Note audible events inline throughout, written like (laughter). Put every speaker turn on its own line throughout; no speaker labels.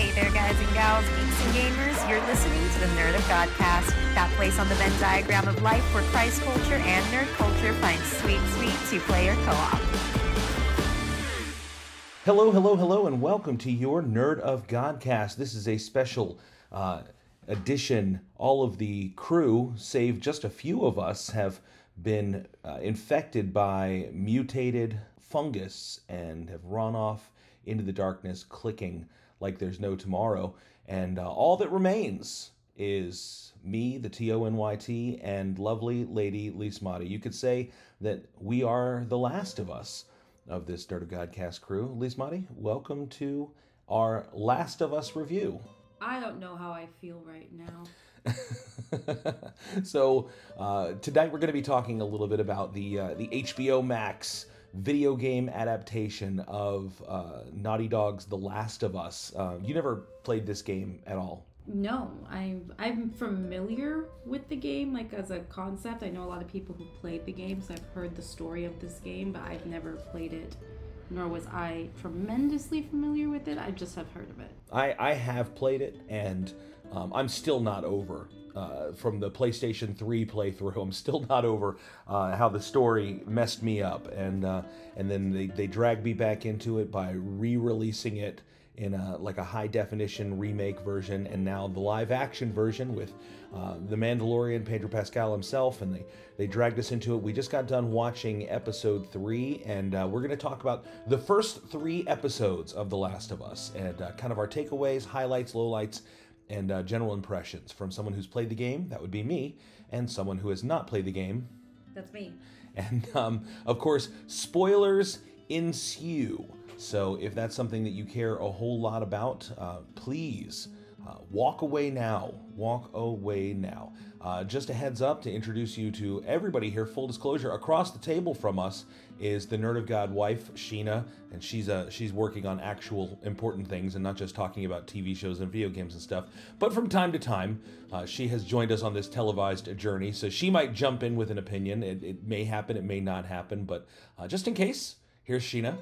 Hey there, guys and gals, geeks and gamers. You're listening to the Nerd of Godcast, that place on the Venn diagram of life where Christ culture and nerd culture find sweet, sweet two-player co-op.
Hello, hello, hello, and welcome to your Nerd of Godcast. This is a special uh, edition. All of the crew, save just a few of us, have been uh, infected by mutated fungus and have run off into the darkness, clicking like there's no tomorrow. And uh, all that remains is me, the T O N Y T, and lovely lady Lismati. You could say that we are the last of us of this Nerd of Godcast crew. Lismati, welcome to our Last of Us review.
I don't know how I feel right now. (laughs)
so uh, tonight we're going to be talking a little bit about the uh, the HBO Max video game adaptation of uh, Naughty Dog's The Last of Us. Uh, you never played this game at all.
No, I'm I'm familiar with the game, like as a concept. I know a lot of people who played the game, so I've heard the story of this game, but I've never played it. Nor was I tremendously familiar with it. I just have heard of it.
I, I have played it, and um, I'm still not over uh, from the PlayStation 3 playthrough. I'm still not over uh, how the story messed me up, and uh, and then they, they dragged me back into it by re-releasing it in a like a high definition remake version, and now the live action version with uh, the Mandalorian Pedro Pascal himself, and they they dragged us into it. We just got done watching episode three, and uh, we're going to talk about the first three episodes of The Last of Us and uh, kind of our takeaways, highlights, lowlights and uh, general impressions from someone who's played the game, that would be me, and someone who has not played the game.
That's me.
And um, of course, spoilers ensue. So if that's something that you care a whole lot about, uh, please uh, walk away now. Walk away now. Uh, just a heads up to introduce you to everybody here. Full disclosure: across the table from us is the Nerd of God wife, Sheena, and she's uh, she's working on actual important things and not just talking about TV shows and video games and stuff. But from time to time, uh, she has joined us on this televised journey, so she might jump in with an opinion. It, it may happen, it may not happen, but uh, just in case, here's Sheena.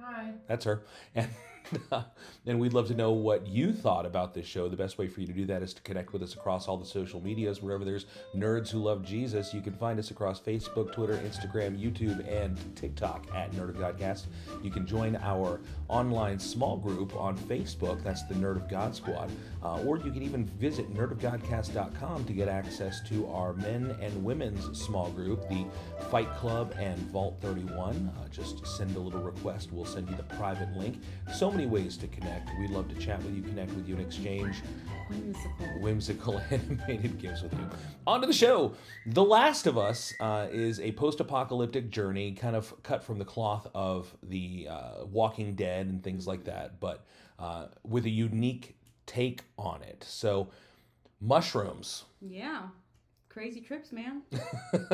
Hi.
That's her. And (laughs) (laughs) and we'd love to know what you thought about this show. The best way for you to do that is to connect with us across all the social medias. Wherever there's nerds who love Jesus, you can find us across Facebook, Twitter, Instagram, YouTube, and TikTok at Nerd of Godcast. You can join our online small group on Facebook. That's the Nerd of God Squad. Uh, or you can even visit nerdofgodcast.com to get access to our men and women's small group, the Fight Club and Vault 31. Uh, just send a little request. We'll send you the private link. So many ways to connect. We'd love to chat with you, connect with you, and exchange
Whimsical.
whimsical (laughs) animated gifts with you. On to the show. The Last of Us uh, is a post apocalyptic journey, kind of cut from the cloth of the uh, Walking Dead and things like that, but uh, with a unique take on it. So, mushrooms
Yeah. Crazy trips, man.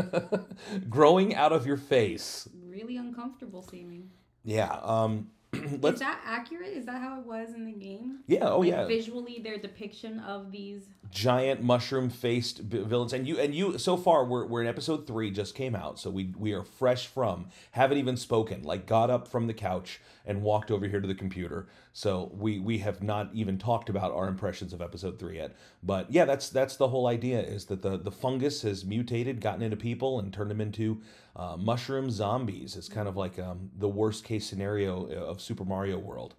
(laughs)
growing out of your face.
Really uncomfortable seeming.
Yeah. Um,
Is that accurate? Is that how it was in the game?
Yeah. Oh,
Like,
yeah.
Visually, their depiction of these.
giant mushroom faced villains and you and you so far we're, we're in episode three just came out so we we are fresh from haven't even spoken like got up from the couch and walked over here to the computer so we we have not even talked about our impressions of episode three yet but yeah that's that's the whole idea is that the the fungus has mutated gotten into people and turned them into uh, mushroom zombies it's kind of like um, the worst case scenario of super mario world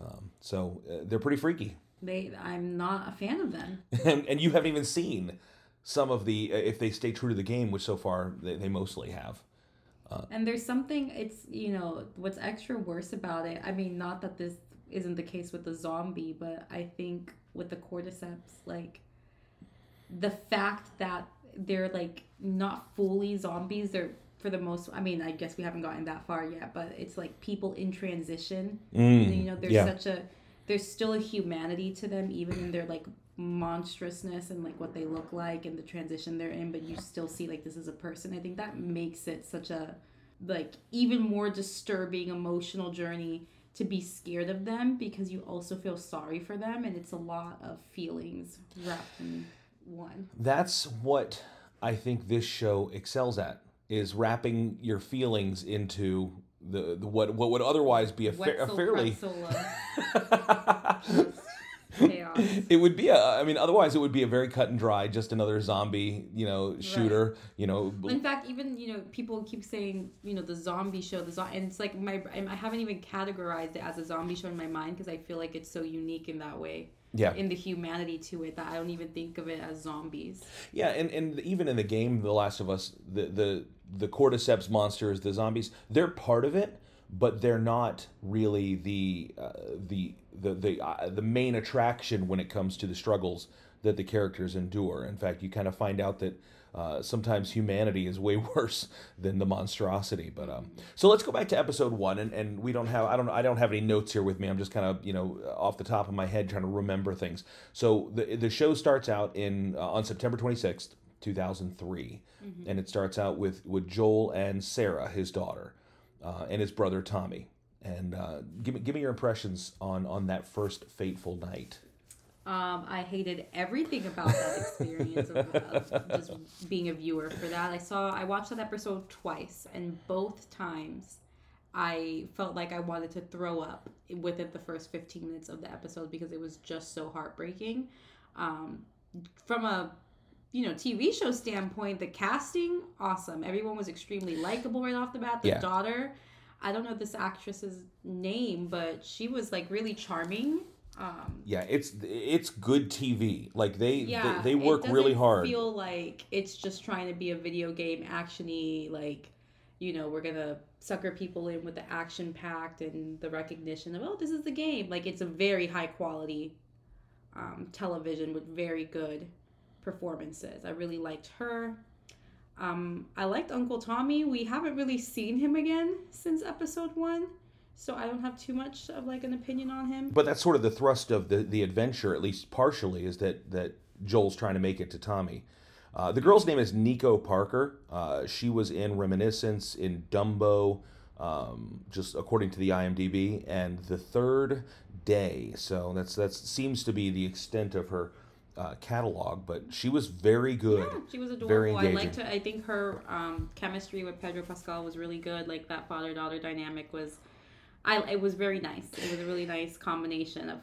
um, so uh, they're pretty freaky
They, I'm not a fan of them. (laughs)
and, and you haven't even seen some of the uh, if they stay true to the game which so far they, they mostly have
And there's something, it's, you know, what's extra worse about it. I mean, not that this isn't the case with the zombie, but I think with the cordyceps, like, the fact that they're, like, not fully zombies, they're, for the most, I mean, I guess we haven't gotten that far yet, but it's like people in transition. Mm, and, you know, there's
yeah.
such a, there's still a humanity to them, even in their, like, monstrousness and like what they look like and the transition they're in but you still see like this is a person i think that makes it such a like even more disturbing emotional journey to be scared of them because you also feel sorry for them and it's a lot of feelings wrapped in one
that's what i think this show excels at is wrapping your feelings into the, the what what would otherwise be a, fa- a fairly (laughs)
chaos.
It would be a. I mean, otherwise it would be a very cut and dry, just another zombie, you know, shooter. You know,
In fact, even you know, people keep saying you know the zombie show, the zo- and it's like my I haven't even categorized it as a zombie show in my mind because I feel like it's so unique in that way.
Yeah.
In the humanity to it that I don't even think of it as zombies.
Yeah, and, and even in the game, The Last of Us, the the the cordyceps monsters, the zombies, they're part of it, but they're not really the uh, the the the uh, the main attraction when it comes to the struggles that the characters endure. In fact, you kind of find out that. Uh, sometimes humanity is way (laughs) worse than the monstrosity. But um, so let's go back to episode one, and, and we don't have I don't I don't have any notes here with me. I'm just kind of you know off the top of my head trying to remember things. So the the show starts out in uh, on September 26th, 2003, and it starts out with with Joel and Sarah, his daughter, uh, and his brother Tommy. And uh, give me give me your impressions on on that first fateful night.
Um, I hated everything about that (laughs) experience of, of just being a viewer for that. I saw, I watched that episode twice, and both times I felt like I wanted to throw up within the first 15 minutes of the episode because it was just so heartbreaking. Um, from a you know TV show standpoint, the casting awesome. Everyone was extremely likable right off the bat. The
Yeah.
daughter, I don't know this actress's name, but she was like really charming. Um,
Yeah, it's it's good TV. Like they
yeah,
they, they work really hard.
Feel like it's just trying to be a video game actiony, like you know we're gonna sucker people in with the action packed and the recognition of oh this is the game. Like it's a very high quality um, television with very good performances. I really liked her. Um, I liked Uncle Tommy. We haven't really seen him again since episode one, so I don't have too much of like an opinion on him.
But that's sort of the thrust of the the adventure, at least partially, is that that Joel's trying to make it to Tommy. Uh, the girl's name is Nico Parker. Uh, she was in Reminiscence, in Dumbo, um, just according to the IMDb, and the third day. So that's that seems to be the extent of her uh, catalog. But she was very good.
Yeah, she was
Very
adorable. I liked her. I think her um, chemistry with Pedro Pascal was really good. Like that father daughter dynamic was, I it was very nice. It was a really nice combination of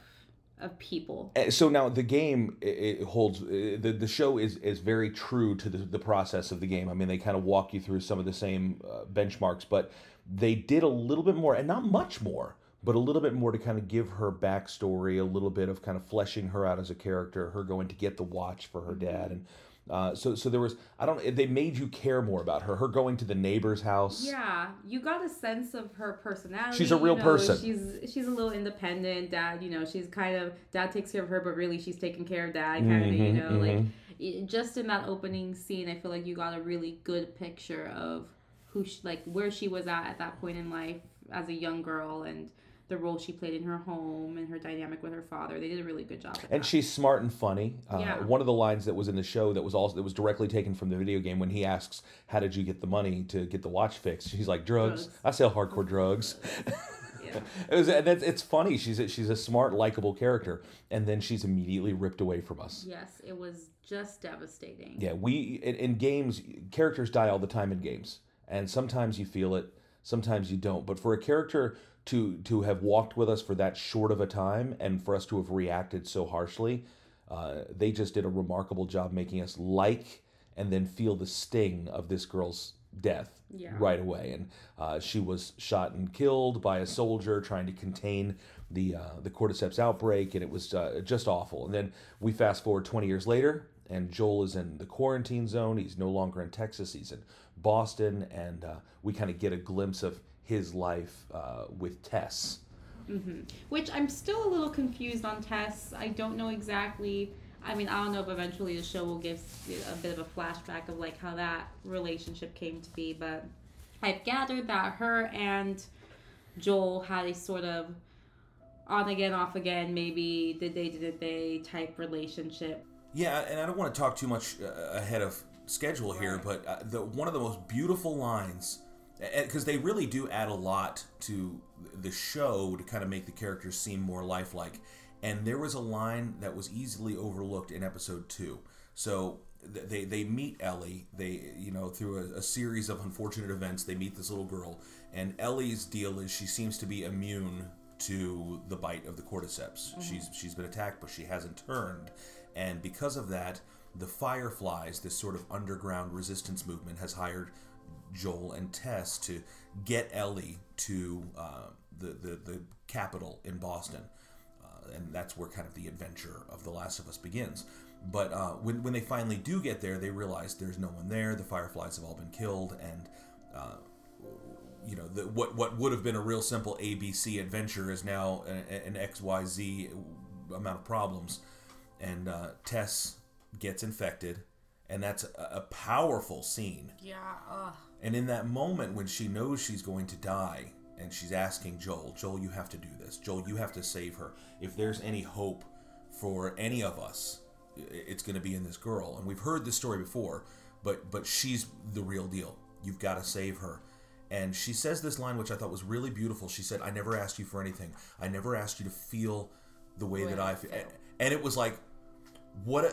of people.
Uh, so now the game it, holds the the show is is very true to the, the process of the game. I mean, they kind of walk you through some of the same uh, benchmarks, but they did a little bit more, and not much more, but a little bit more to kind of give her backstory, a little bit of kind of fleshing her out as a character, her going to get the watch for her dad, mm-hmm. and uh, so so there was I don't they made you care more about her, her going to the neighbor's house.
Yeah, you got a sense of her personality.
She's a real
you know,
person.
She's she's a little independent. Dad, you know, she's kind of dad takes care of her, but really she's taking care of dad, kind of. You mm-hmm, know, like mm-hmm. it- just in that opening scene, I feel like you got a really good picture of who, she, like, where she was at at that point in life as a young girl and the role she played in her home and her dynamic with her father. They did a really good job.
And
that.
she's smart and funny. Uh,
Yeah.
One of the lines that was in the show that was also that was directly taken from the video game when he asks, "How did you get the money to get the watch fixed?" She's like, "Drugs.
Drugs.
I sell hardcore drugs." (laughs) (laughs)
Yeah.
it was, and that's, it's funny. She's a, she's a smart, likable character, and then she's immediately ripped away from us.
Yes, it was just devastating.
Yeah, we in, in games, characters die all the time in games, and sometimes you feel it, sometimes you don't. But for a character to to have walked with us for that short of a time, and for us to have reacted so harshly, uh, they just did a remarkable job making us like and then feel the sting of this girl's death
Yeah.
right away. And uh, she was shot and killed by a soldier trying to contain the uh, the cordyceps outbreak, and it was uh, just awful. And then we fast forward 20 years later, and Joel is in the quarantine zone. He's no longer in Texas. He's in Boston, and uh, we kind of get a glimpse of his life uh, with Tess.
Which I'm still a little confused on Tess. I don't know exactly. I mean, I don't know if eventually the show will give a bit of a flashback of like how that relationship came to be, but I've gathered that her and Joel had a sort of on again, off again, maybe did they, did they type relationship.
Yeah, and I don't want to talk too much uh, ahead of schedule here, but uh, the one of the most beautiful lines, because they really do add a lot to the show to kind of make the characters seem more lifelike. And there was a line that was easily overlooked in episode two. So they they meet Ellie. They you know through a, a series of unfortunate events, they meet this little girl, and Ellie's deal is she seems to be immune
to the bite of the cordyceps. She's she's been attacked, but she hasn't turned, and because of that, the Fireflies, this sort of underground resistance movement, has hired Joel and Tess to get Ellie to uh, the, the the capital in Boston, uh, and that's where kind of the adventure of The Last of Us begins. But uh, when when they finally do get there, they realize there's no one there. The Fireflies have all been killed, and uh, you know the, what what would have been a real simple ABC adventure is now a- an XYZ amount of problems, and uh, Tess gets infected, and that's a, a powerful scene.
Yeah. Ugh.
And in that moment when she knows she's going to die and she's asking Joel, Joel, you have to do this. Joel, you have to save her. If there's any hope for any of us, it's going to be in this girl. And we've heard this story before, but but she's the real deal. You've got to save her. And she says this line which I thought was really beautiful. She said, "I never asked you for anything. I never asked you to feel the way that I feel." And it was like what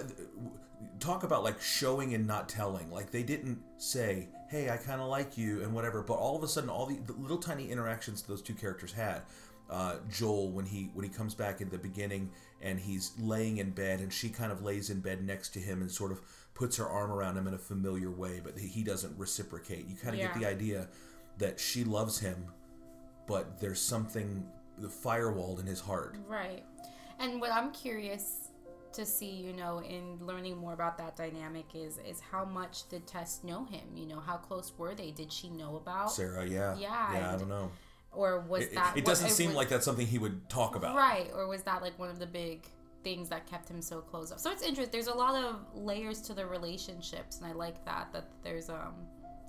talk about like showing and not telling. Like they didn't say hey i kind of like you and whatever but all of a sudden all the, the little tiny interactions those two characters had uh, joel when he when he comes back in the beginning and he's laying in bed and she kind of lays in bed next to him and sort of puts her arm around him in a familiar way but he doesn't reciprocate. You kind of get the idea that she loves him but there's something firewalled in his heart.
Right. And what I'm curious to see, you know, in learning more about that dynamic is is how much did Tess know him? You know, how close were they? Did she know about?
sarah yeah
Yeah,
yeah i don't know
Or was
it,
that
it
what-
doesn't seem
was-
like that's something he would talk about
Right, or was that like one of the big things that kept him so close up? So it's interesting. There's a lot of layers to the relationships, and I like that. That there's um,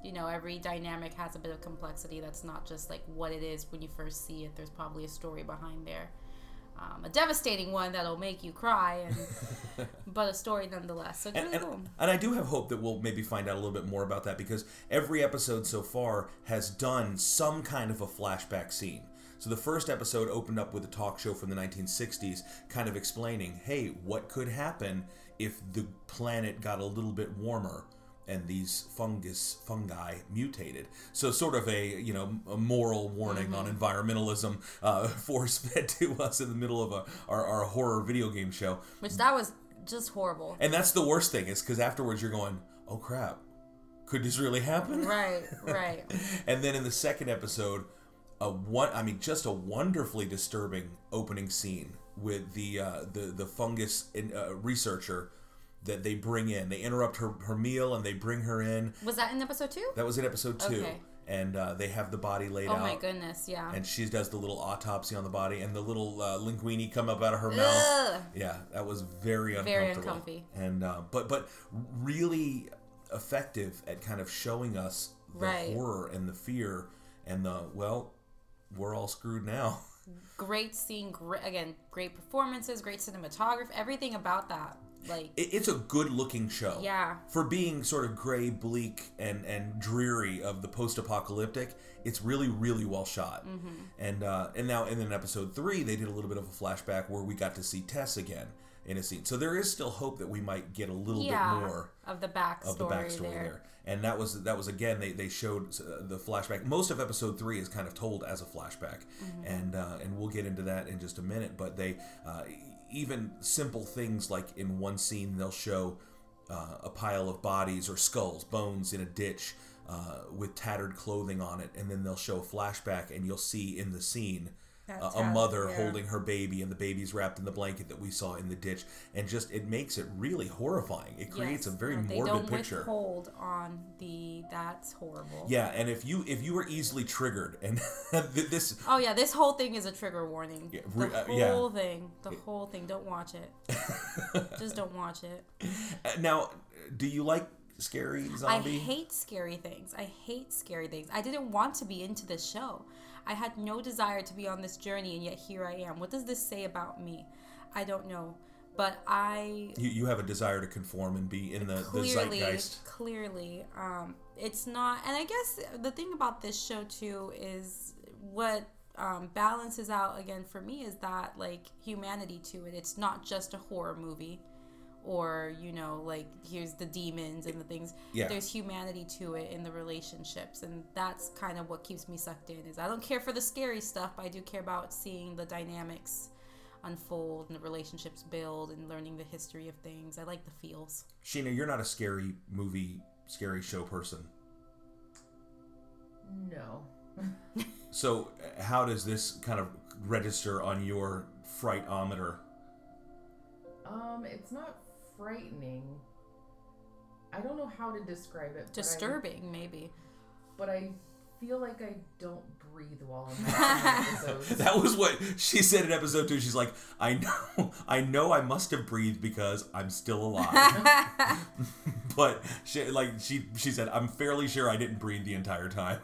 you know, every dynamic has a bit of complexity. That's not just like what it is when you first see it. There's probably a story behind there. Um, a devastating one that'll make you cry, and (laughs) but a story nonetheless. So it's
and, and,
cool.
and I do have hope that we'll maybe find out a little bit more about that because every episode so far has done some kind of a flashback scene. So the first episode opened up with a talk show from the 1960s, kind of explaining, hey, what could happen if the planet got a little bit warmer and these fungus fungi mutated. So sort of a you know a moral warning on environmentalism uh, (laughs) force fed to us in the middle of a, our, our horror video game show.
Which that was just horrible.
And that's the worst thing is because afterwards you're going, oh crap, could this really happen? (laughs)
Right, right.
And then in the second episode, a one, I mean, just a wonderfully disturbing opening scene with the uh, the the fungus in, uh, researcher that they bring in. They interrupt her her meal and they bring her in.
Was that in episode two?
That was in episode two,
Okay.
and uh, they have the body laid
Oh
out.
Oh my goodness, yeah.
And she does the little autopsy on the body, and the little uh, linguine come up out of her mouth. Yeah, that was very uncomfortable.
Very uncomfy.
And uh, but but really effective at kind of showing us the
Right.
horror and the fear and the well, we're all screwed now.
great scene great again great performances great cinematography everything about that like
It, it's a good looking show.
Yeah.
For being sort of gray, bleak, and and dreary of the post apocalyptic, it's really really well shot.
Mm-hmm.
And uh, and now and then episode three, they did a little bit of a flashback where we got to see Tess again in a scene. So there is still hope that we might get a little
yeah
bit more
of the backstory,
of the backstory there. And that was that was again they, they showed uh, the flashback. Most of episode three is kind of told as a flashback, and uh, and we'll get into that in just a minute. But they uh, even simple things like in one scene they'll show uh, a pile of bodies or skulls, bones in a ditch uh, with tattered clothing on it, and then they'll show a flashback, and you'll see in the scene. A, a mother
yeah.
holding her baby, and the baby's wrapped in the blanket that we saw in the ditch, and just it makes it really horrifying. It creates
Yes.
a very
No, they
morbid
don't
picture.
withhold on the that's horrible
Yeah, and if you if you were easily triggered, and (laughs) this
oh yeah this whole thing is a trigger warning
Yeah,
the
re- uh, yeah.
whole thing the whole thing don't watch it (laughs) just don't watch it
uh, now, do you like scary zombie?
I hate scary things. I hate scary things. I didn't want to be into this show. I had no desire to be on this journey, and yet here I am. What does this say about me? I don't know. But I
you, you have a desire to conform and be in the, the
clearly,
zeitgeist.
clearly, um, it's not. And I guess the thing about this show too is what um, balances out again for me is that like humanity to it. It's not just a horror movie or you know like here's the demons and the things
Yeah.
there's humanity to it in the relationships and that's kind of what keeps me sucked in is i don't care for the scary stuff but i do care about seeing the dynamics unfold and the relationships build and learning the history of things i like the feels
Sheena, you're not a scary movie, scary show person.
No. (laughs)
So, how does this kind of register on your frightometer?
Um, it's not frightening. I don't know how to describe it. but I-
disturbing maybe
But I, feel like I don't breathe while I'm watching.
That was what she said in episode two. She's like, I know, I know, I must have breathed because I'm still alive. (laughs) (laughs) but she, like she, she said, I'm fairly sure I didn't breathe the entire time.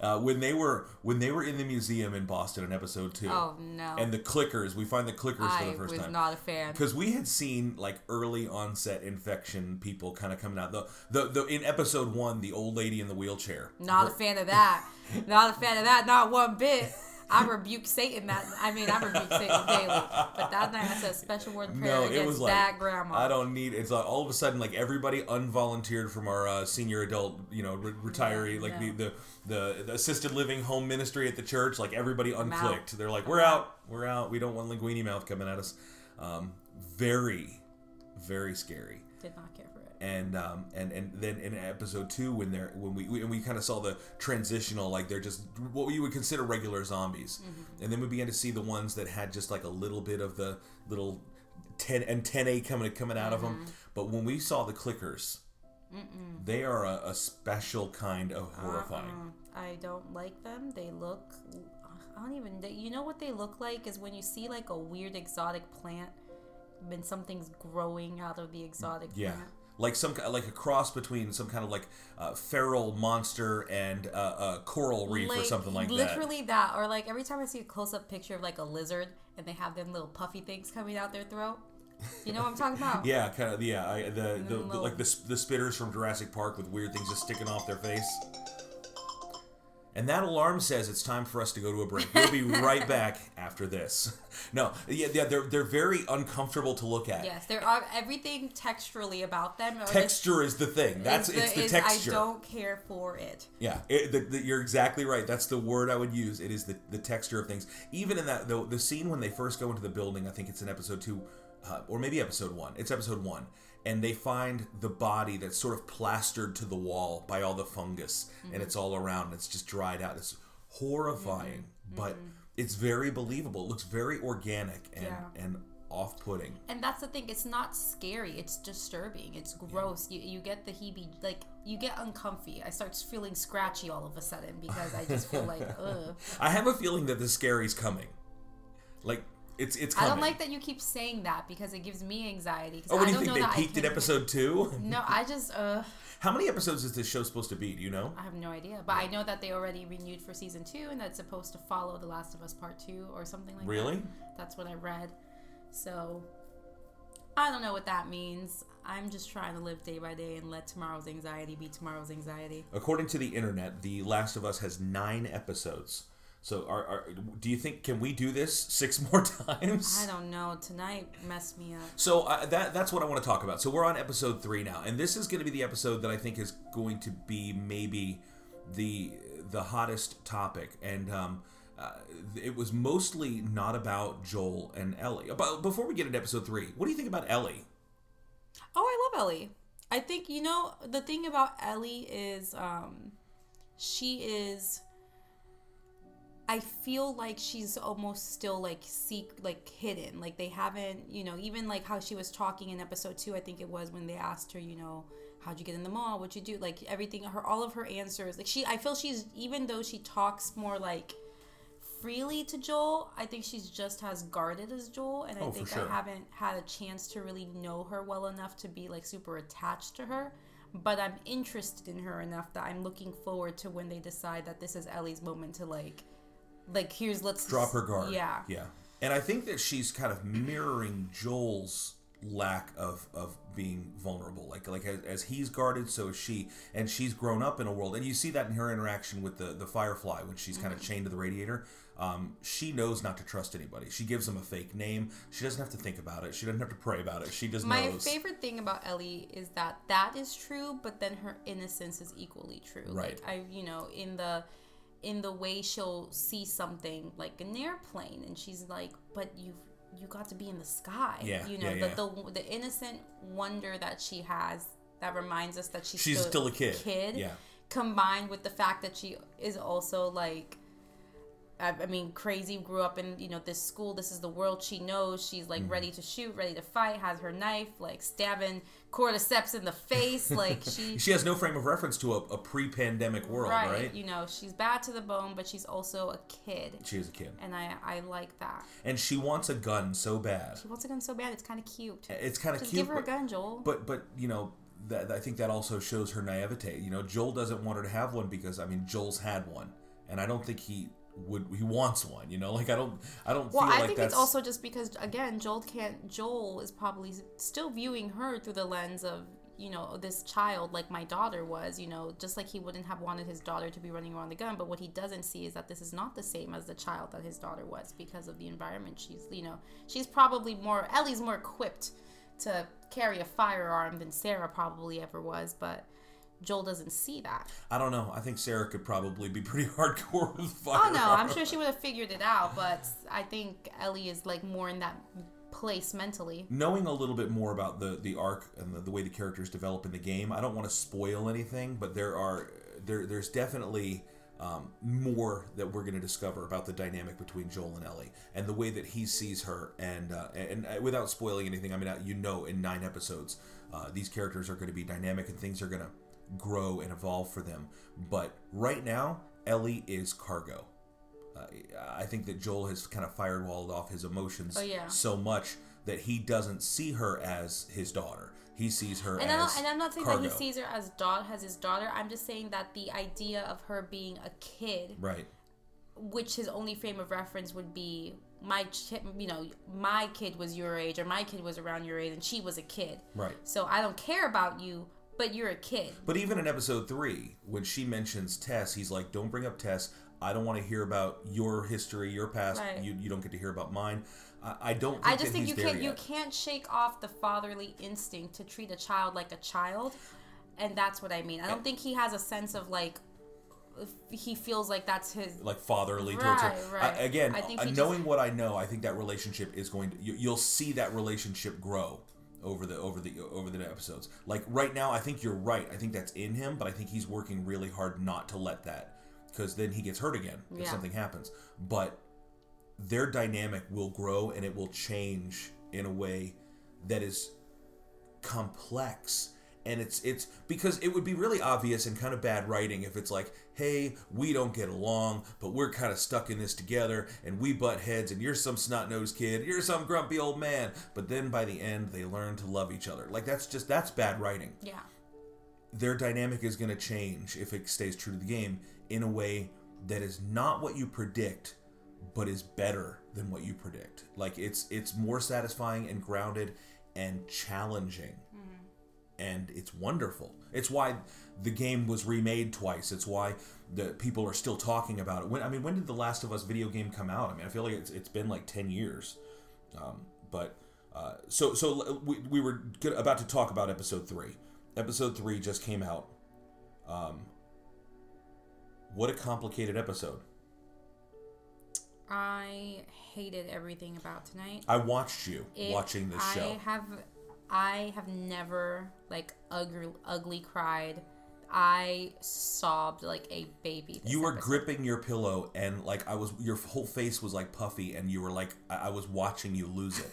Uh, when they were when they were in the museum in Boston in episode two,
oh no
and the clickers, we find the clickers for the first
was
time.
not a fan
because we had seen like early onset infection people kind of coming out the, the the in episode one the old lady in the wheelchair
Not a fan of that. Not a fan of that. Not one bit. (laughs) I rebuke Satan. That I mean, I rebuke Satan daily. But that night I said a special word of prayer
no
against
it was like
that grandma.
i don't need it's like all of a sudden like everybody unvolunteered from our uh, senior adult you know re- retiree like
no.
the, the the assisted living home ministry at the church like everybody unclicked they're like we're out we're out we don't want linguini mouth coming at us um, very very scary and um, and and then in episode two when they're when we, we and we kind of saw the transitional like they're just what you would consider regular zombies and then we began to see the ones that had just like a little bit of the little 10 antennae coming coming out of them but when we saw the clickers they are a, a special kind of horrifying
Uh-uh. I don't like them. They look. I don't even. You know what they look like is when you see like a weird exotic plant, when something's growing out of the exotic
yeah
plant.
Like some like a cross between some kind of like uh, feral monster and uh, a coral reef or something like that
literally that. or like every time I see a close-up picture of like a lizard and they have them little puffy things coming out their throat. You know what I'm talking about? (laughs)
Yeah, kind of. Yeah, I, the, the, the
little-
like the, the spitters from Jurassic Park with weird things just sticking off their face. And that alarm says it's time for us to go to a break. We'll be (laughs) right back after this. No, yeah, yeah, they're they're very uncomfortable to look at.
Yes, there are everything texturally about them. the-
Texture is the thing. That's
is
it's the texture.
I don't care for it.
Yeah, it, the, the, you're exactly right. That's the word I would use. It is the, the texture of things. Even in that, the, the scene when they first go into the building, I think it's in episode two, uh, or maybe episode one. It's episode one. And they find the body that's sort of plastered to the wall by all the fungus, and mm-hmm. it's all around. It's just dried out. It's horrifying, mm-hmm. but mm-hmm. it's very believable. It looks very organic and,
Yeah.
and off putting.
And that's the thing. It's not scary. It's disturbing. It's gross. You, you get the heebie like you get uncomfy. I start feeling scratchy all of a sudden because I just feel like (laughs) ugh.
I have a feeling that the scary's coming. Like, it's it's
I don't like that you keep saying that because it gives me anxiety.
Oh, what do
I
you
don't
think?
know
They peaked at episode two?
No, I just uh
How many episodes is this show supposed to be? Do you know?
I have no idea. But I know that they already renewed for season two and that's supposed to follow The Last of Us Part Two or something like that.
Really?
That's what I read. So I don't know what that means. I'm just trying to live day by day and let tomorrow's anxiety be tomorrow's anxiety.
According to the internet, The Last of Us has nine episodes. So, are, are do you think can we do this six (laughs) more times?
I don't know. Tonight messed me up.
So uh, that that's what I want to talk about. So we're on episode three now, and this is going to be the episode that I think is going to be maybe the the hottest topic. And um, uh, it was mostly not about Joel and Ellie. But before we get into episode three, what do you think about Ellie?
Oh, I love Ellie. I think you know the thing about Ellie is um she is I feel like she's almost still like seek like hidden. Like they haven't, you know, even like how she was talking in episode 2, I think it was when they asked her, you know, how'd you get in the mall? What'd you do? Like everything her all of her answers. Like she I feel she's even though she talks more like freely to Joel, I think she's just as guarded as Joel, and I
Oh,
think
sure.
I haven't had a chance to really know her well enough to be like super attached to her. But I'm interested in her enough that I'm looking forward to when they decide that this is Ellie's moment to like, like here's let's
Drop her guard.
Yeah,
Yeah. And I think that she's kind of mirroring Joel's lack of of being vulnerable. Like like as, as he's guarded, so is she, and she's grown up in a world, and you see that in her interaction with the the Firefly when she's kind of chained to the radiator. Um, she knows not to trust anybody. She gives him a fake name. She doesn't have to think about it. She doesn't have to pray about it. She just
My
knows.
favorite thing about Ellie is that that is true, but then her innocence is equally true.
Right.
Like I, you know, in the in the way she'll see something like an airplane, and she's like, "But you've you got to be in the sky."
Yeah,
You know,
yeah,
the,
yeah.
the the innocent wonder that she has that reminds us that she's
She's still a kid.
Kid.
Yeah.
Combined with the fact that she is also like I, I mean, crazy grew up in you know this school. This is the world she knows. She's like mm-hmm. ready to shoot, ready to fight. Has her knife, like stabbing cordyceps in the face. Like (laughs) she,
she has no frame of reference to a, a pre-pandemic world, right?
right, You know, she's bad to the bone, but she's also a kid,
She is a kid,
and I I like that.
and she wants a gun so bad.
She wants a gun so bad. It's kind of cute.
It's kind of cute.
give her a
but-
gun, Joel.
But but you know that I think that also shows her naivete. You know, Joel doesn't want her to have one because I mean Joel's had one, and I don't think he would. He wants one. You know, like I don't. I don't
Well,
feel
I
like
think
that's
it's also just because again, Joel can't. Joel is probably still viewing her through the lens of you know this child, like my daughter was. You know, just like he wouldn't have wanted his daughter to be running around the gun. But what he doesn't see is that this is not the same as the child that his daughter was because of the environment. She's you know she's probably more Ellie's more equipped to carry a firearm than Sarah probably ever was, but. Joel doesn't see that.
I don't know. I think Sarah could probably be pretty (laughs) hardcore with fire.
Oh no, I'm sure she would have figured it out, but I think Ellie is like more in that place mentally.
Knowing a little bit more about the the arc and the, the way the characters develop in the game, I don't want to spoil anything, but there are there there's definitely um, more that we're going to discover about the dynamic between Joel and Ellie and the way that he sees her. And uh, and uh, without spoiling anything, I mean, uh, you know, in nine episodes, uh, these characters are going to be dynamic and things are going to grow and evolve for them. But right now, Ellie is cargo. Uh, I think that Joel has kind of firewalled off his emotions
Oh, yeah.
so much that he doesn't see her as his daughter. He sees her
And
as
I'm, not, and I'm not saying
cargo.
that he sees her as daughter as his daughter. I'm just saying that the idea of her being a kid,
right.
which his only frame of reference would be my, ch- you know, my kid was your age or my kid was around your age and she was a kid.
Right.
So I don't care about you, but you're a kid.
But even in episode three, when she mentions Tess, he's like, "Don't bring up Tess. I don't want to hear about your history, your past.
Right.
You, you don't get to hear about mine." I, I don't. Think
I just think you can't you can't shake off the fatherly instinct to treat a child like a child, and that's what I mean. I don't think he has a sense of like he feels like that's his.
like fatherly towards her.
Right, right.
I, again,
I think
uh,
he just-
knowing what I know, I think that relationship is going to. You, you'll see that relationship grow over the over the over the episodes. Like right now, I think you're right. I think that's in him, but I think he's working really hard not to let that because then he gets hurt again if
Yeah.
something happens. But their dynamic will grow and it will change in a way that is complex and it's it's because it would be really obvious and kind of bad writing if it's like hey we don't get along but we're kind of stuck in this together and we butt heads and you're some snot-nosed kid you're some grumpy old man. But then by the end they learn to love each other. Like that's just that's bad writing.
Yeah.
their dynamic is going to change if it stays true to the game in a way that is not what you predict but is better than what you predict. Like it's it's more satisfying and grounded and challenging and it's wonderful it's why the game was remade twice it's why the people are still talking about it when i mean when did the last of us video game come out i mean i feel like it's, it's been like 10 years um, but uh, so so we, we were good, about to talk about episode three. Episode three just came out. Um, what a complicated episode.
I hated everything about tonight.
I watched you
It-
watching this show.
I have, I have never like ugly, ugly cried. I sobbed like a baby.
You were
episode.
gripping your pillow and like I was, your whole face was like puffy, and you were like, I, I was watching you lose it.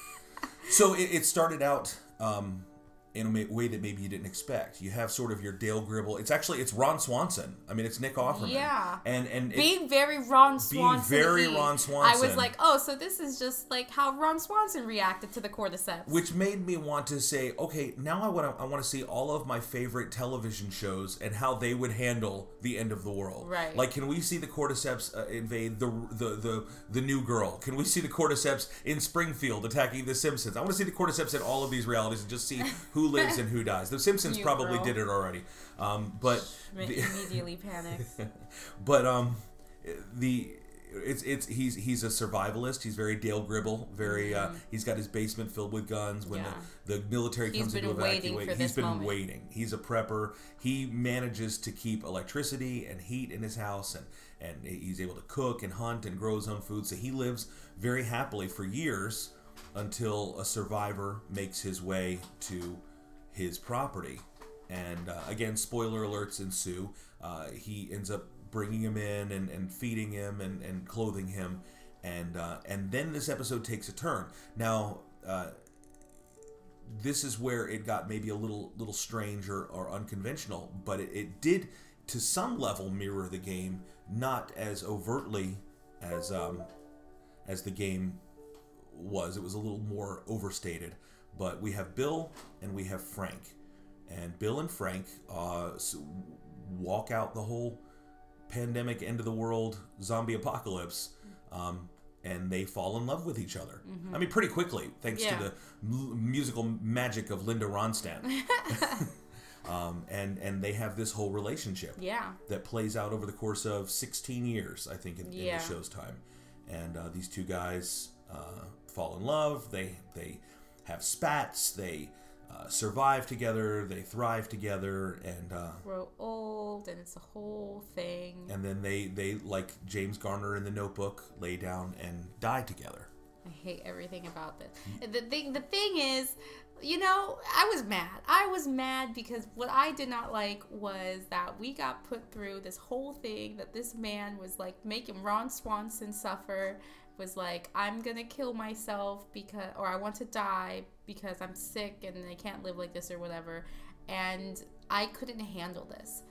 (laughs) so it, it started out. Um, in a way that maybe you didn't expect. You have sort of your Dale Gribble. It's actually it's Ron Swanson. I mean, it's Nick Offerman.
Yeah.
and and it-
being very Ron Swanson.
Being very Ron Swanson.
I was like, oh, so this is just like how Ron Swanson reacted to the cordyceps.
which made me want to say, okay, now I want to I want to see all of my favorite television shows and how they would handle the end of the world.
Right.
Like, can we see the cordyceps uh, invade the, the the the new girl? Can we see the cordyceps in Springfield attacking the Simpsons? I want to see the cordyceps in all of these realities and just see who (laughs) lives and who (laughs) dies. The Simpsons
New
probably
girl.
did it already, um, but the- (laughs)
immediately panics. (laughs)
but um the it's it's he's he's a survivalist he's very dale gribble very uh he's got his basement filled with guns when
Yeah.
the, the military
He's
comes in to evacuate he's been
moment.
waiting he's a prepper he manages to keep electricity and heat in his house and and he's able to cook and hunt and grow his own food so he lives very happily for years until a survivor makes his way to his property and uh, again spoiler alerts ensue uh, he ends up bringing him in and, and feeding him and, and clothing him and uh, and then this episode takes a turn now uh, this is where it got maybe a little little strange or, or unconventional but it, it did to some level mirror the game not as overtly as um, as the game was. It was a little more overstated. But we have Bill and we have Frank, and Bill and Frank uh, walk out the whole pandemic, end of the world, zombie apocalypse, um, and they fall in love with each other. I mean, pretty quickly, thanks
Yeah.
to the m- musical magic of Linda Ronstadt. (laughs) um, and and they have this whole relationship
yeah.
that plays out over the course of 16 years, I think, in, in the show's time. And uh, these two guys uh, fall in love. They they have spats. They uh, survive together. They thrive together, and uh,
Grow old, and it's a whole thing.
and then they they like James Garner in The Notebook, lay down and die together.
I hate everything about this. The thing, the thing is, you know, I was mad. I was mad because what I did not like was that we got put through this whole thing that this man was like making Ron Swanson suffer. Was like, I'm gonna kill myself because, or I want to die because I'm sick and I can't live like this or whatever. And I couldn't handle this.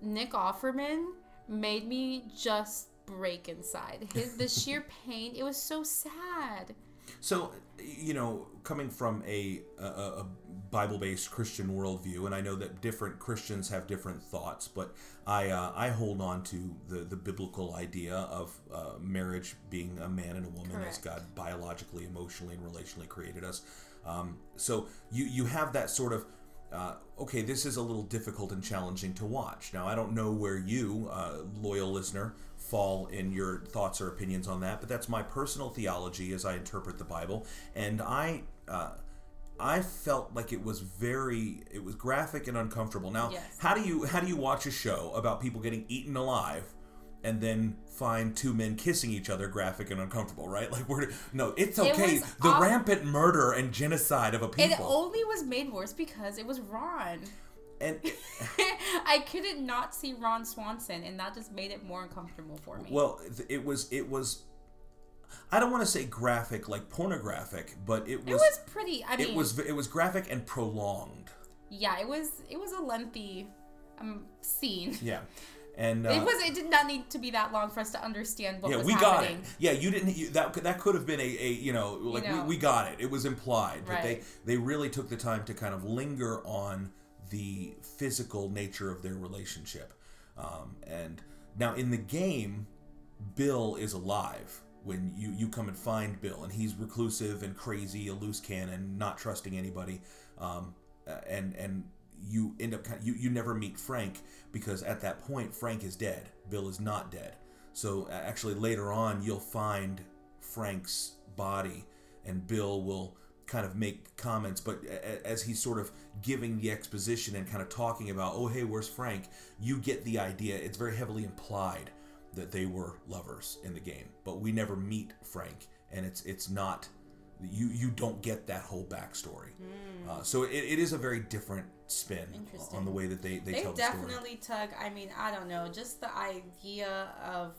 Nick Offerman made me just break inside. His the sheer (laughs) pain. It was so sad.
So, you know, coming from a, a, a Bible-based Christian worldview, and I know that different Christians have different thoughts, but I uh, I hold on to the the biblical idea of uh, marriage being a man and a woman as God biologically, emotionally, and relationally created us. Um, so you you have that sort of uh, okay, this is a little difficult and challenging to watch. Now, I don't know where you, uh, loyal listener, fall in your thoughts or opinions on that, but that's my personal theology as I interpret the Bible, and I. Uh, I felt like it was very it was graphic and uncomfortable. Now,
Yes.
how do you how do you watch a show about people getting eaten alive and then find two men kissing each other graphic and uncomfortable, right? (laughs) Like we're no, it's okay.
was
the rampant murder and genocide of a people.
It only was made worse because it was Ron.
And (laughs)
I couldn't not see Ron Swanson, and that just made it more uncomfortable for me.
Well, it was it was. I don't want to say graphic like pornographic, but it was.
it was pretty. I mean,
it was it was graphic and prolonged.
yeah, it was. It was a lengthy um scene.
Yeah, (laughs) and uh,
it was. It did not need to be that long for us to understand what
yeah,
was
we got it. Yeah, you didn't. You, that could- that could have been a, a you know like
know.
we, we got it. It was implied, but they they really took the time to kind of linger on the physical nature of their relationship. Um, and now in the game, Bill is alive when you you come and find Bill, and he's reclusive and crazy, a loose cannon, not trusting anybody. Um, and and you end up kind of, you you never meet Frank because at that point Frank is dead. Bill is not dead. So actually later on you'll find Frank's body, and Bill will kind of make comments, but as he's sort of giving the exposition and kind of talking about, oh hey, where's Frank? You get the idea. It's very heavily implied that they were lovers in the game, but we never meet Frank, and it's it's not you you don't get that whole backstory. Uh, so it, it is a very different spin on the way that they they,
They
tell the story.
definitely took. I mean, I don't know, just the idea of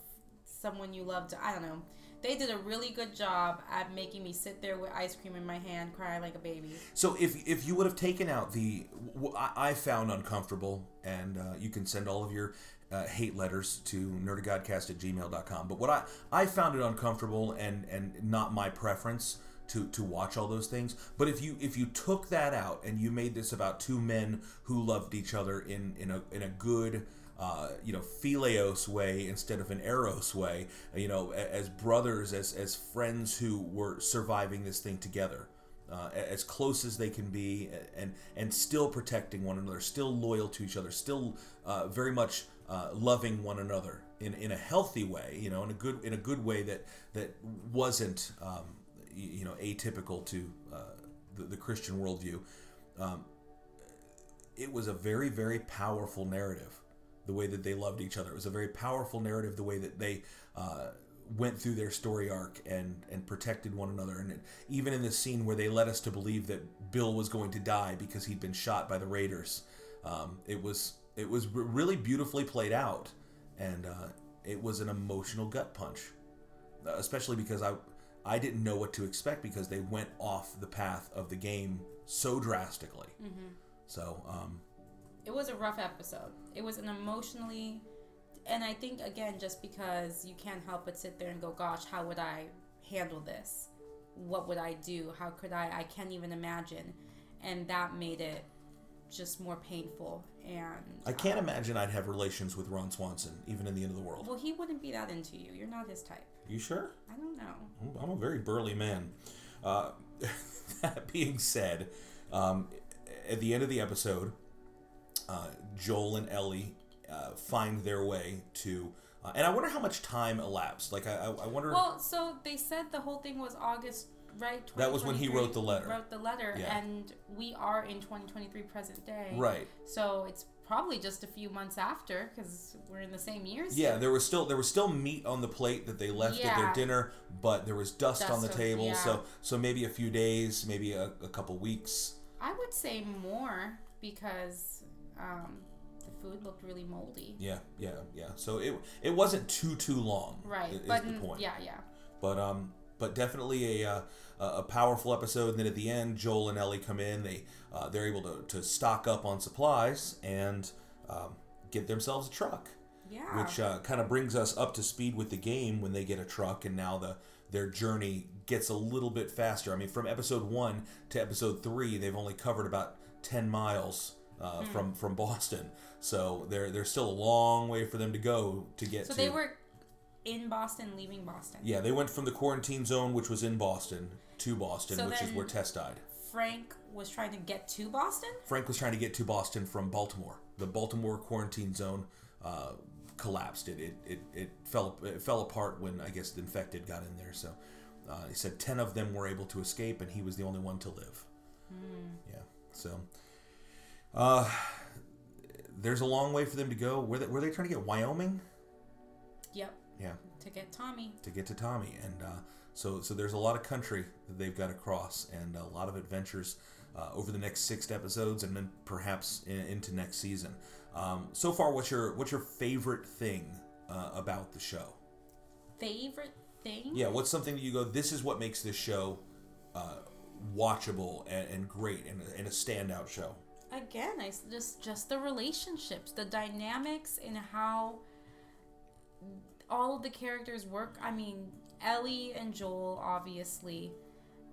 someone you love to. I don't know. They did a really good job at making me sit there with ice cream in my hand, crying like a baby.
So if if you would have taken out the I found uncomfortable, and uh, you can send all of your uh, hate letters to nerdofgodcast at gmail.com. But what I I found it uncomfortable and and not my preference to to watch all those things. But if you if you took that out and you made this about two men who loved each other in in a in a good uh, you know, philios way instead of an eros way, you know, as brothers, as, as friends who were surviving this thing together, uh, as close as they can be, and and still protecting one another, still loyal to each other, still uh, very much uh, loving one another in, in a healthy way, you know, in a good in a good way that that wasn't um, you know atypical to uh, the, the Christian worldview. Um, it was a very very powerful narrative the way that they loved each other. It was a very powerful narrative the way that they uh, went through their story arc and and protected one another. And it, even in this scene where they led us to believe that bill was going to die because he'd been shot by the raiders um, it was it was really beautifully played out. And uh, it was an emotional gut punch uh, especially because i i didn't know what to expect because they went off the path of the game so drastically. So um,
it was a rough episode. It was an emotionally, and I think again, just because you can't help but sit there and go, "Gosh, how would I handle this? What would I do? How could I? I can't even imagine," and that made it just more painful. And
I can't
um,
imagine I'd have relations with Ron Swanson, even in the end of the world.
Well, he wouldn't be that into you. You're not his type.
You sure?
I don't know.
I'm a very burly man. Uh, (laughs) that being said, um, at the end of the episode, uh, Joel and Ellie uh, find their way to, uh, and I wonder how much time elapsed. Like I, I I wonder.
Well, so they said the whole thing was August, right?
That was when he wrote the letter.
Wrote the letter,
Yeah.
and we are in 2023 present day.
right.
So it's probably just a few months after because we're in the same years.
Yeah, there was still there was still meat on the plate that they left at their dinner, but there was dust, on the
Dust
table.
yeah.
So so maybe a few days, maybe a, a couple weeks.
I would say more because um, the food looked really moldy.
Yeah, yeah, yeah. So it it wasn't too too long.
Right,
Is
but
the point.
yeah, yeah.
But um, but definitely a uh, a a powerful episode. And then at the end, Joel and Ellie come in. They uh, they're able to, to stock up on supplies and um, get themselves a truck,
Yeah.
which uh, kind of brings us up to speed with the game when they get a truck. And now the their journey gets a little bit faster. I mean, from episode one to episode three, they've only covered about ten miles. Uh,
Hmm.
From from Boston, so there there's still a long way for them to go to get
so
to.
they were in Boston, leaving Boston.
Yeah, they went from the quarantine zone, which was in Boston, to Boston,
So
which is where Tess died.
Frank was trying to get to Boston.
Frank was trying to get to Boston from Baltimore. The Baltimore quarantine zone uh, collapsed. It, it, it, it fell it fell apart when I guess the infected got in there. So uh, he said ten of them were able to escape, and he was the only one to live. Yeah. So uh, there's a long way for them to go. Were they, were they trying to get Wyoming?
Yep.
Yeah.
To get Tommy.
to get to Tommy, and uh, so so there's a lot of country that they've got to cross, and a lot of adventures uh, over the next six episodes, and then perhaps in, into next season. Um, so far, what's your what's your favorite thing uh, about the show?
Favorite thing?
Yeah, what's something that you go? This is what makes this show uh, watchable and, and great, and, and a standout show.
Again I just just the relationships the dynamics and how all of the characters work. I mean ellie and joel obviously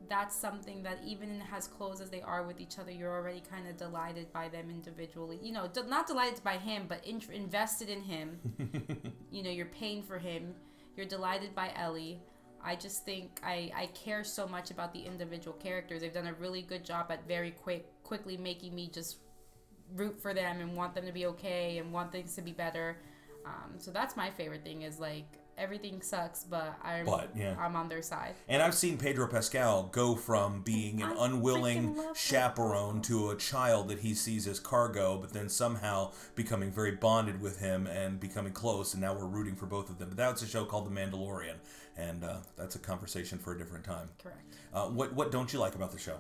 that's something that even as close as they are with each other you're already kind of delighted by them individually. You know not delighted by him but in- invested in him. (laughs) You know you're paying for him. You're delighted by ellie i just think I, I care so much about the individual characters. They've done a really good job at very quick quickly making me just root for them and want them to be okay and want things to be better. Um, so that's my favorite thing is like everything sucks but i'm
But, yeah.
i'm on their side.
And I've seen Pedro Pascal go from being an
I
unwilling chaperone to a child that he sees as cargo, but then somehow becoming very bonded with him and becoming close, and now we're rooting for both of them. But that's a show called The Mandalorian, and uh, that's a conversation for a different time.
correct
Uh, what what don't you like about the show?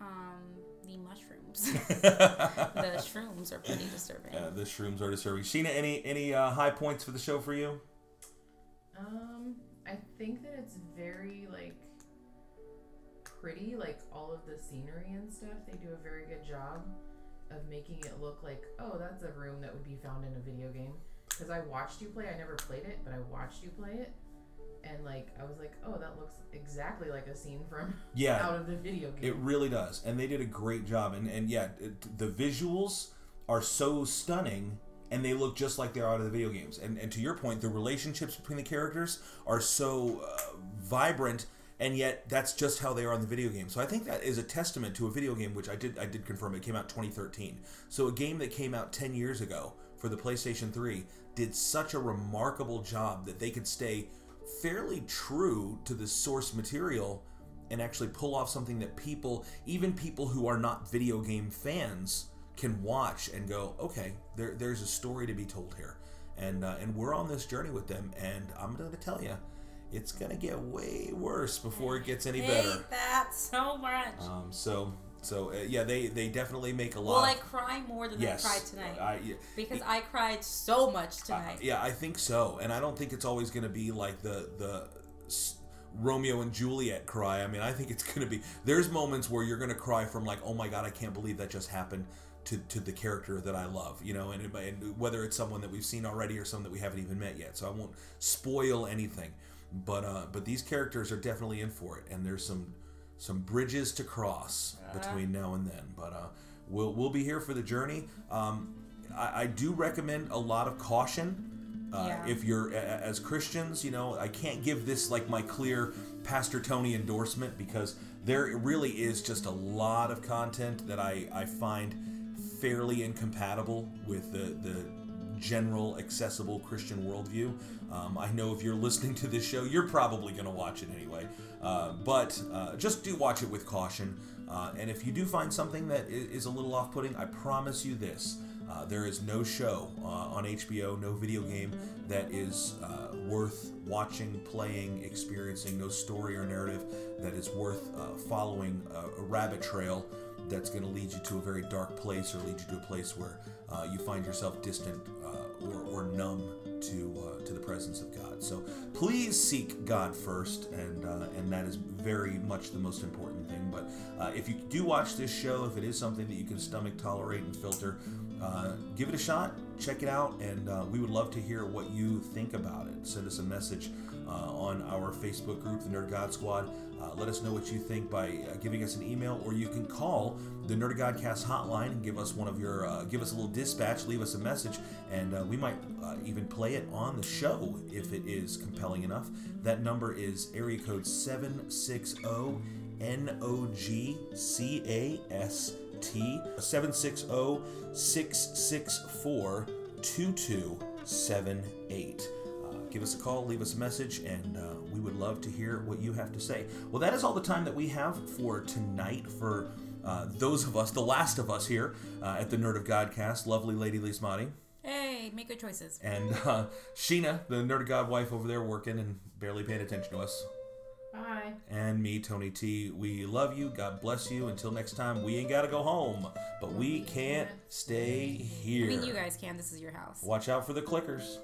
um the mushrooms (laughs) (laughs) the shrooms are pretty disturbing
Uh, the shrooms are disturbing. Sheena, any any uh, high points for the show for you?
Um, I think that it's very like pretty, like all of the scenery and stuff. They do a very good job of making it look like, oh, that's a room that would be found in a video game. Because I watched you play. I never played it, but I watched you play it, and like I was like, oh, that looks exactly like a scene from
Yeah. (laughs)
out of the video game.
It really does, and they did a great job. And and yeah, it, the visuals are so stunning, and they look just like they're out of the video games. And and to your point, the relationships between the characters are so uh, vibrant, and yet that's just how they are in the video game. So I think that is a testament to a video game, which I did I did confirm it came out 2013. So a game that came out 10 years ago for the PlayStation 3 did such a remarkable job that they could stay fairly true to the source material and actually pull off something that people, even people who are not video game fans, can watch and go, okay, there, there's a story to be told here, and uh, and we're on this journey with them, and I'm going to tell you, it's going to get way worse before it gets any better.
Hate that so much.
Um, so so uh, yeah, they they definitely make a lot.
Will I cry more than
yes,
I cried tonight?
I, yeah,
because I cried so much tonight.
yeah, I think so, and I don't think it's always going to be like the the s- Romeo and Juliet cry. I mean, I think it's going to be. There's moments where you're going to cry from like, oh my god, I can't believe that just happened to to the character that I love, you know, and, and whether it's someone that we've seen already or someone that we haven't even met yet. So I won't spoil anything, but uh, but these characters are definitely in for it, and there's some some bridges to cross between now and then. But uh, we'll we'll be here for the journey. Um, I, I do recommend a lot of caution. Uh,
Yeah.
If you're as Christians, you know, I can't give this like my clear Pastor Tony endorsement because there really is just a lot of content that I, I find fairly incompatible with the, the general accessible Christian worldview. Um, I know if you're listening to this show, you're probably going to watch it anyway. Uh, but uh, just do watch it with caution. Uh, and if you do find something that is a little off putting, I promise you this. Uh, there is no show uh, on HBO, no video game that is uh, worth watching, playing, experiencing, no story or narrative that is worth following a, a rabbit trail that's going to lead you to a very dark place or lead you to a place where uh, you find yourself distant or, or numb to uh, to the presence of God. So please seek God first, and uh, and that is very much the most important thing. But uh, if you do watch this show, if it is something that you can stomach, tolerate, and filter, uh, give it a shot. Check it out, and uh, we would love to hear what you think about it. Send us a message uh, on our Facebook group, the Nerd God Squad. Uh, let us know what you think by uh, giving us an email, or you can call the Nerd Godcast hotline and give us one of your, uh, give us a little dispatch, leave us a message, and uh, we might uh, even play it on the show if it is compelling enough. That number is area code oh, 760 N O G C A S T 760 664 2278. Give us a call, leave us a message, and uh, we would love to hear what you have to say. Well, that is all the time that we have for tonight for uh, those of us, the last of us here uh, at the Nerd of Godcast. Lovely Lady Lismati.
hey, make good choices.
And uh, Sheena, the Nerd of God wife over there working and barely paying attention to us.
Bye.
And me, Tony T. We love you. God bless you. Until next time, we ain't got to go home, but we can't stay here.
I mean, you guys can. This is your house.
Watch out for the clickers.